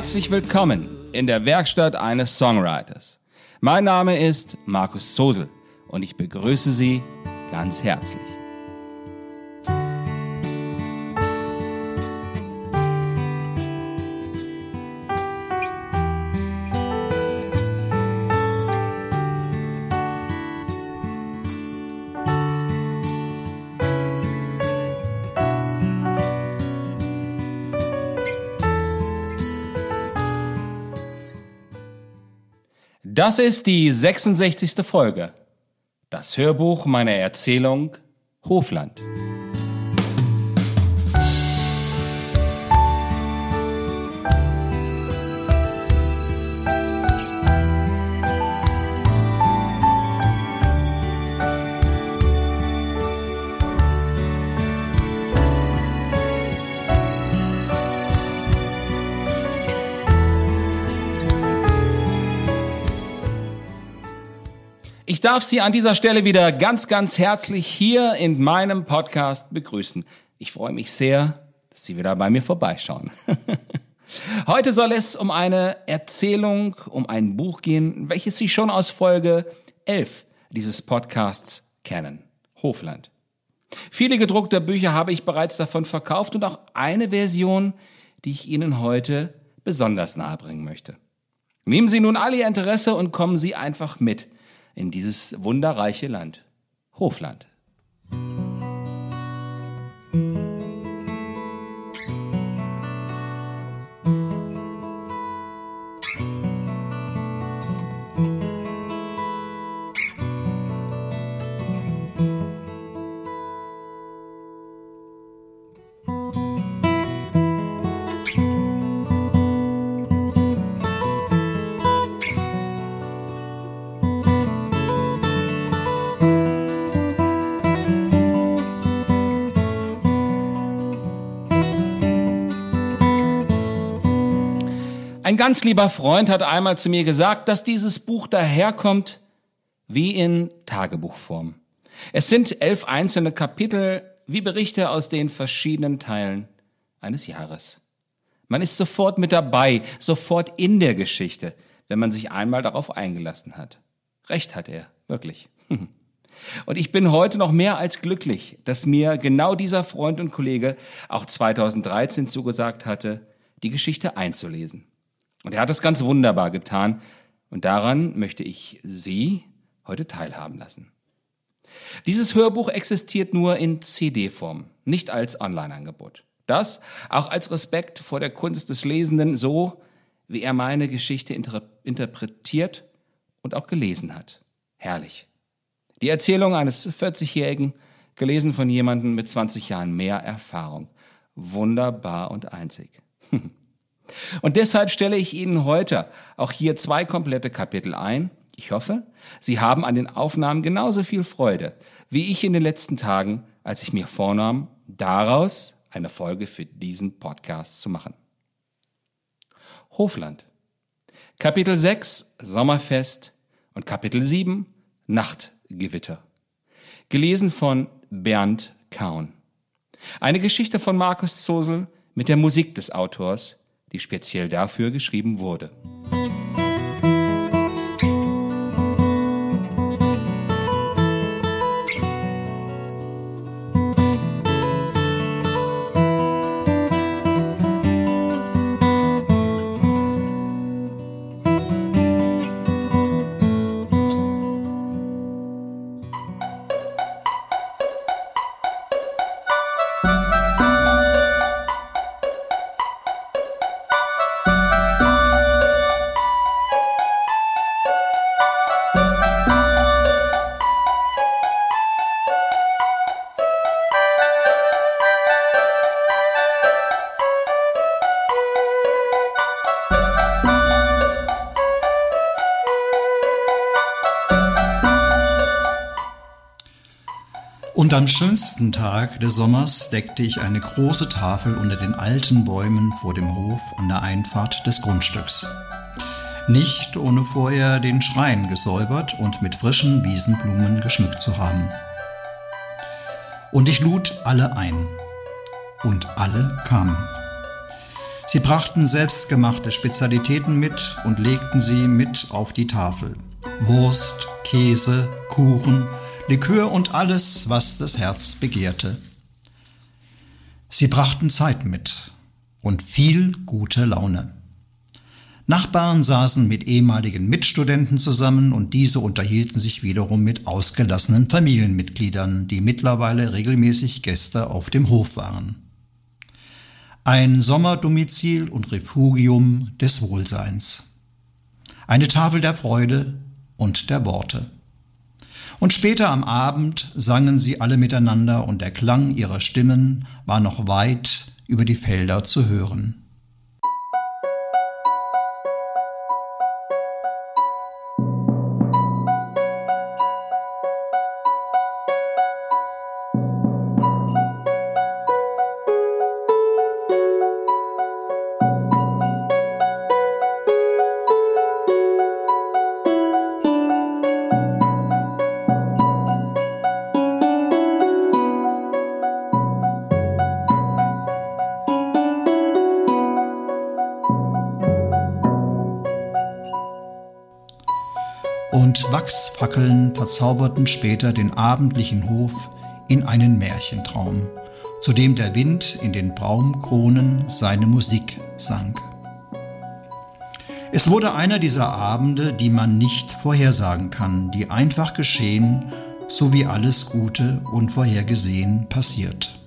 Herzlich willkommen in der Werkstatt eines Songwriters. Mein Name ist Markus Sosel und ich begrüße Sie ganz herzlich. Das ist die 66. Folge. Das Hörbuch meiner Erzählung Hofland. Darf Sie an dieser Stelle wieder ganz, ganz herzlich hier in meinem Podcast begrüßen. Ich freue mich sehr, dass Sie wieder bei mir vorbeischauen. Heute soll es um eine Erzählung, um ein Buch gehen, welches Sie schon aus Folge 11 dieses Podcasts kennen. Hofland. Viele gedruckte Bücher habe ich bereits davon verkauft und auch eine Version, die ich Ihnen heute besonders nahebringen möchte. Nehmen Sie nun alle Ihr Interesse und kommen Sie einfach mit in dieses wunderreiche Land, Hofland. Ein ganz lieber Freund hat einmal zu mir gesagt, dass dieses Buch daherkommt wie in Tagebuchform. Es sind elf einzelne Kapitel wie Berichte aus den verschiedenen Teilen eines Jahres. Man ist sofort mit dabei, sofort in der Geschichte, wenn man sich einmal darauf eingelassen hat. Recht hat er, wirklich. Und ich bin heute noch mehr als glücklich, dass mir genau dieser Freund und Kollege auch 2013 zugesagt hatte, die Geschichte einzulesen. Und er hat das ganz wunderbar getan. Und daran möchte ich Sie heute teilhaben lassen. Dieses Hörbuch existiert nur in CD-Form, nicht als Online-Angebot. Das auch als Respekt vor der Kunst des Lesenden, so wie er meine Geschichte inter interpretiert und auch gelesen hat. Herrlich. Die Erzählung eines 40-Jährigen, gelesen von jemandem mit 20 Jahren mehr Erfahrung. Wunderbar und einzig. Und deshalb stelle ich Ihnen heute auch hier zwei komplette Kapitel ein. Ich hoffe, Sie haben an den Aufnahmen genauso viel Freude wie ich in den letzten Tagen, als ich mir vornahm, daraus eine Folge für diesen Podcast zu machen. Hofland. Kapitel 6 Sommerfest und Kapitel 7 Nachtgewitter. Gelesen von Bernd Kaun. Eine Geschichte von Markus Zosel mit der Musik des Autors die speziell dafür geschrieben wurde. Und am schönsten Tag des Sommers deckte ich eine große Tafel unter den alten Bäumen vor dem Hof an der Einfahrt des Grundstücks. nicht ohne vorher den Schrein gesäubert und mit frischen Wiesenblumen geschmückt zu haben. Und ich lud alle ein, und alle kamen. Sie brachten selbstgemachte Spezialitäten mit und legten sie mit auf die Tafel. Wurst, Käse, Kuchen, Likör und alles, was das Herz begehrte. Sie brachten Zeit mit und viel gute Laune. Nachbarn saßen mit ehemaligen Mitstudenten zusammen und diese unterhielten sich wiederum mit ausgelassenen Familienmitgliedern, die mittlerweile regelmäßig Gäste auf dem Hof waren ein Sommerdomizil und Refugium des Wohlseins. Eine Tafel der Freude und der Worte. Und später am Abend sangen sie alle miteinander und der Klang ihrer Stimmen war noch weit über die Felder zu hören. Wachsfackeln verzauberten später den abendlichen Hof in einen Märchentraum, zu dem der Wind in den Baumkronen seine Musik sang. Es wurde einer dieser Abende, die man nicht vorhersagen kann, die einfach geschehen, so wie alles Gute unvorhergesehen passiert.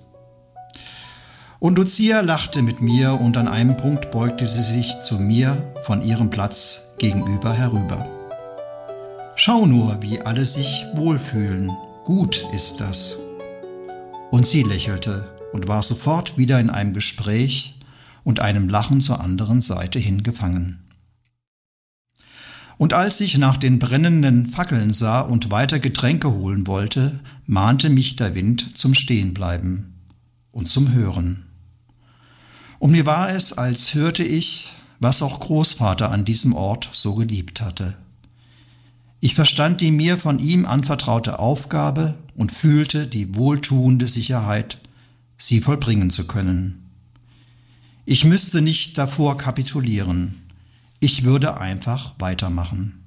Und Lucia lachte mit mir und an einem Punkt beugte sie sich zu mir von ihrem Platz gegenüber herüber. Schau nur, wie alle sich wohlfühlen. Gut ist das. Und sie lächelte und war sofort wieder in einem Gespräch und einem Lachen zur anderen Seite hingefangen. Und als ich nach den brennenden Fackeln sah und weiter Getränke holen wollte, mahnte mich der Wind zum Stehenbleiben und zum Hören. Und mir war es, als hörte ich, was auch Großvater an diesem Ort so geliebt hatte. Ich verstand die mir von ihm anvertraute Aufgabe und fühlte die wohltuende Sicherheit, sie vollbringen zu können. Ich müsste nicht davor kapitulieren, ich würde einfach weitermachen.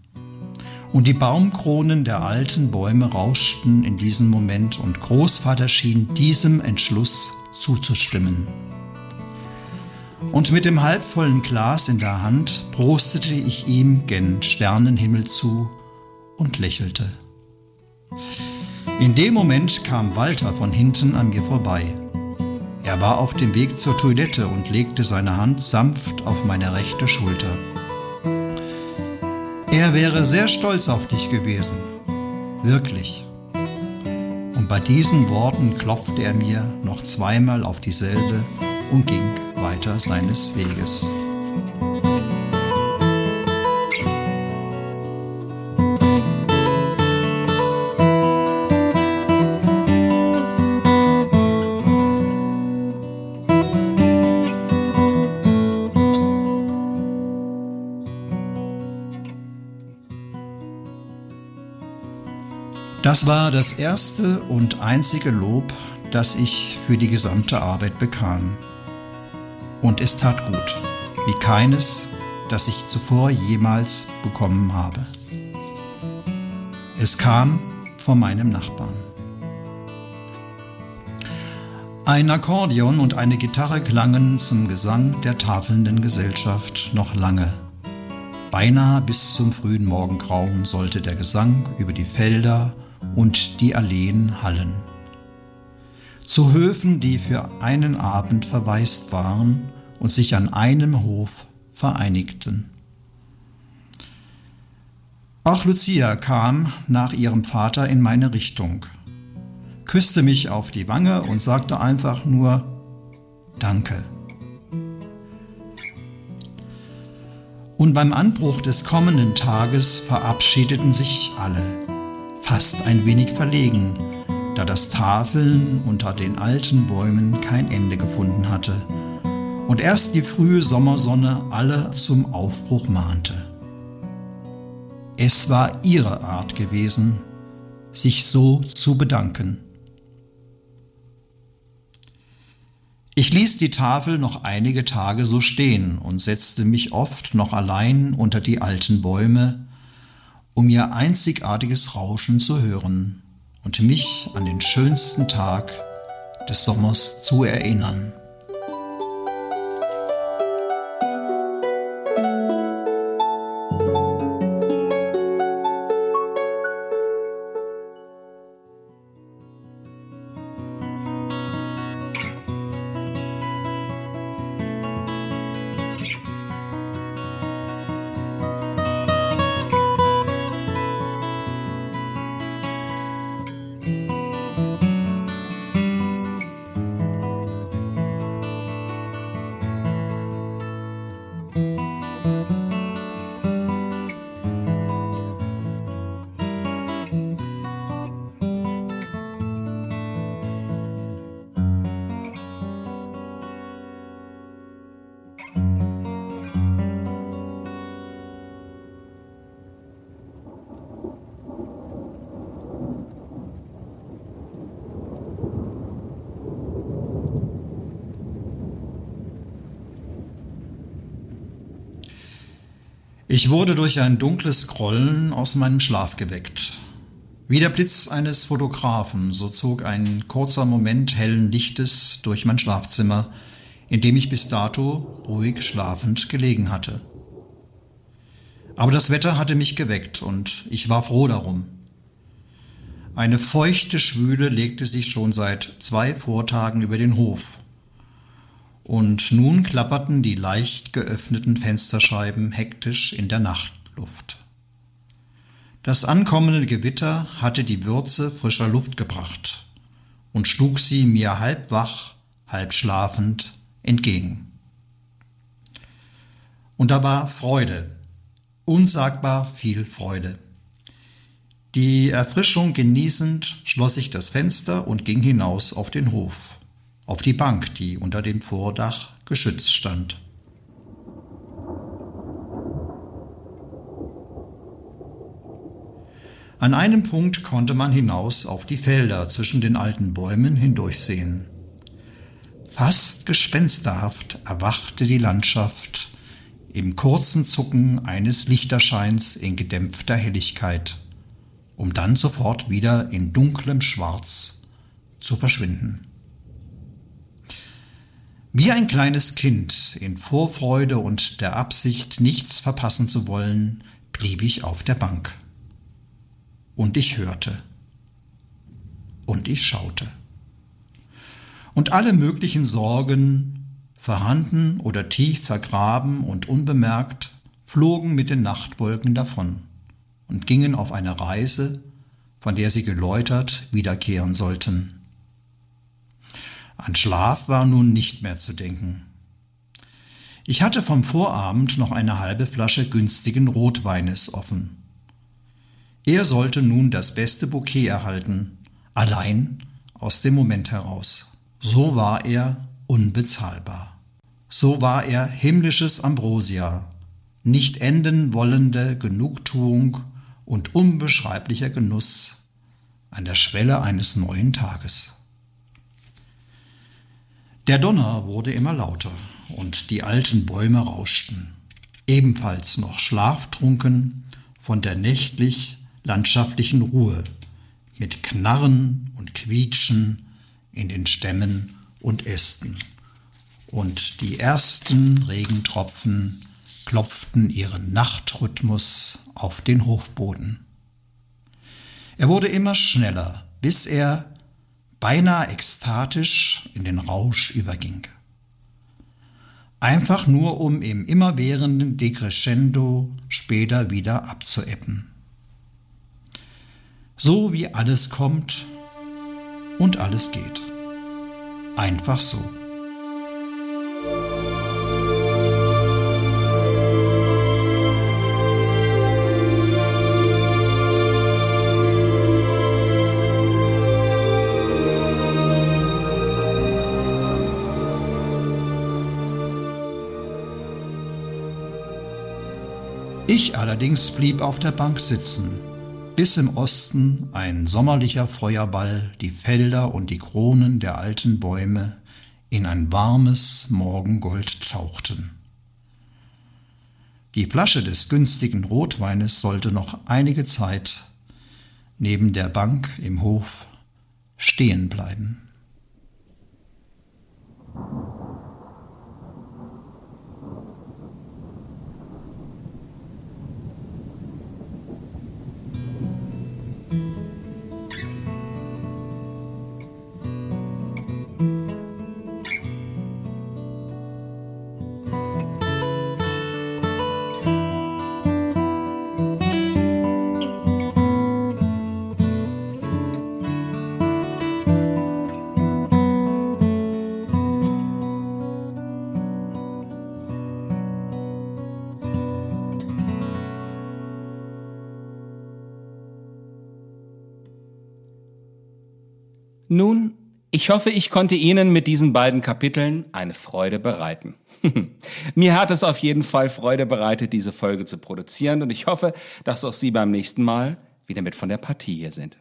Und die Baumkronen der alten Bäume rauschten in diesem Moment und Großvater schien diesem Entschluss zuzustimmen. Und mit dem halbvollen Glas in der Hand prostete ich ihm gen Sternenhimmel zu und lächelte. In dem Moment kam Walter von hinten an mir vorbei. Er war auf dem Weg zur Toilette und legte seine Hand sanft auf meine rechte Schulter. Er wäre sehr stolz auf dich gewesen, wirklich. Und bei diesen Worten klopfte er mir noch zweimal auf dieselbe und ging weiter seines Weges. Das war das erste und einzige Lob, das ich für die gesamte Arbeit bekam. Und es tat gut, wie keines, das ich zuvor jemals bekommen habe. Es kam von meinem Nachbarn. Ein Akkordeon und eine Gitarre klangen zum Gesang der tafelnden Gesellschaft noch lange. Beinahe bis zum frühen Morgengrauen sollte der Gesang über die Felder und die Alleen hallen. Zu Höfen, die für einen Abend verwaist waren und sich an einem Hof vereinigten. Auch Lucia kam nach ihrem Vater in meine Richtung, küsste mich auf die Wange und sagte einfach nur Danke. Und beim Anbruch des kommenden Tages verabschiedeten sich alle fast ein wenig verlegen, da das Tafeln unter den alten Bäumen kein Ende gefunden hatte und erst die frühe Sommersonne alle zum Aufbruch mahnte. Es war ihre Art gewesen, sich so zu bedanken. Ich ließ die Tafel noch einige Tage so stehen und setzte mich oft noch allein unter die alten Bäume, um ihr einzigartiges Rauschen zu hören und mich an den schönsten Tag des Sommers zu erinnern. Ich wurde durch ein dunkles Grollen aus meinem Schlaf geweckt. Wie der Blitz eines Fotografen, so zog ein kurzer Moment hellen Lichtes durch mein Schlafzimmer, in dem ich bis dato ruhig schlafend gelegen hatte. Aber das Wetter hatte mich geweckt und ich war froh darum. Eine feuchte Schwüle legte sich schon seit zwei Vortagen über den Hof und nun klapperten die leicht geöffneten Fensterscheiben hektisch in der Nachtluft. Das ankommende Gewitter hatte die Würze frischer Luft gebracht und schlug sie mir halb wach, halb schlafend entgegen. Und da war Freude, unsagbar viel Freude. Die Erfrischung genießend schloss ich das Fenster und ging hinaus auf den Hof auf die Bank, die unter dem Vordach geschützt stand. An einem Punkt konnte man hinaus auf die Felder zwischen den alten Bäumen hindurchsehen. Fast gespensterhaft erwachte die Landschaft im kurzen Zucken eines Lichterscheins in gedämpfter Helligkeit, um dann sofort wieder in dunklem Schwarz zu verschwinden. Wie ein kleines Kind in Vorfreude und der Absicht, nichts verpassen zu wollen, blieb ich auf der Bank. Und ich hörte. Und ich schaute. Und alle möglichen Sorgen, vorhanden oder tief vergraben und unbemerkt, flogen mit den Nachtwolken davon und gingen auf eine Reise, von der sie geläutert wiederkehren sollten. An Schlaf war nun nicht mehr zu denken. Ich hatte vom Vorabend noch eine halbe Flasche günstigen Rotweines offen. Er sollte nun das beste Bouquet erhalten, allein aus dem Moment heraus. So war er unbezahlbar. So war er himmlisches Ambrosia, nicht enden wollende Genugtuung und unbeschreiblicher Genuss an der Schwelle eines neuen Tages. Der Donner wurde immer lauter und die alten Bäume rauschten, ebenfalls noch schlaftrunken von der nächtlich landschaftlichen Ruhe, mit Knarren und Quietschen in den Stämmen und Ästen. Und die ersten Regentropfen klopften ihren Nachtrhythmus auf den Hofboden. Er wurde immer schneller, bis er beinahe ekstatisch in den Rausch überging. Einfach nur, um im immerwährenden Decrescendo später wieder abzuebben. So wie alles kommt und alles geht. Einfach so. Ich allerdings blieb auf der Bank sitzen, bis im Osten ein sommerlicher Feuerball die Felder und die Kronen der alten Bäume in ein warmes Morgengold tauchten. Die Flasche des günstigen Rotweines sollte noch einige Zeit neben der Bank im Hof stehen bleiben. Nun, ich hoffe, ich konnte Ihnen mit diesen beiden Kapiteln eine Freude bereiten. Mir hat es auf jeden Fall Freude bereitet, diese Folge zu produzieren und ich hoffe, dass auch Sie beim nächsten Mal wieder mit von der Partie hier sind.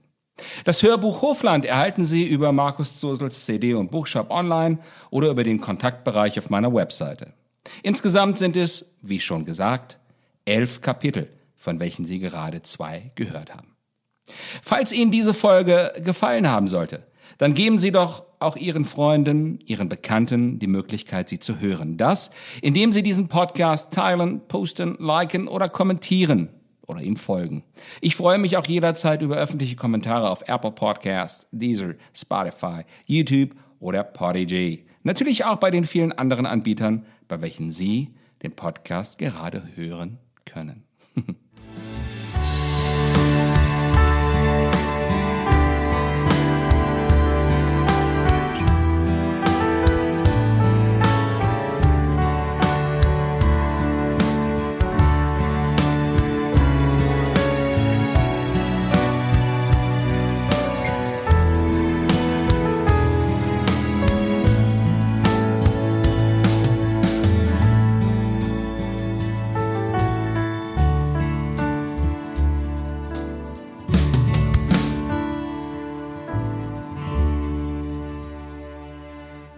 Das Hörbuch Hofland erhalten Sie über Markus Zosels CD und Buchshop online oder über den Kontaktbereich auf meiner Webseite. Insgesamt sind es, wie schon gesagt, elf Kapitel, von welchen Sie gerade zwei gehört haben. Falls Ihnen diese Folge gefallen haben sollte, dann geben Sie doch auch Ihren Freunden, Ihren Bekannten die Möglichkeit, sie zu hören. Das, indem Sie diesen Podcast teilen, posten, liken oder kommentieren oder ihm folgen. Ich freue mich auch jederzeit über öffentliche Kommentare auf Apple Podcasts, Deezer, Spotify, YouTube oder Podigy. Natürlich auch bei den vielen anderen Anbietern, bei welchen Sie den Podcast gerade hören können.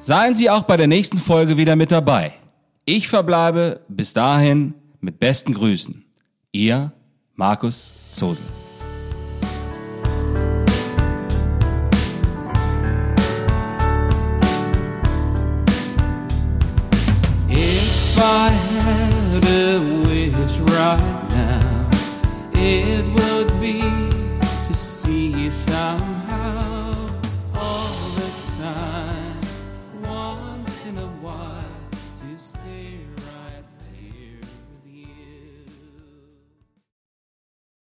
Seien Sie auch bei der nächsten Folge wieder mit dabei. Ich verbleibe bis dahin mit besten Grüßen. Ihr Markus Zosen. If I had a wish right now, it would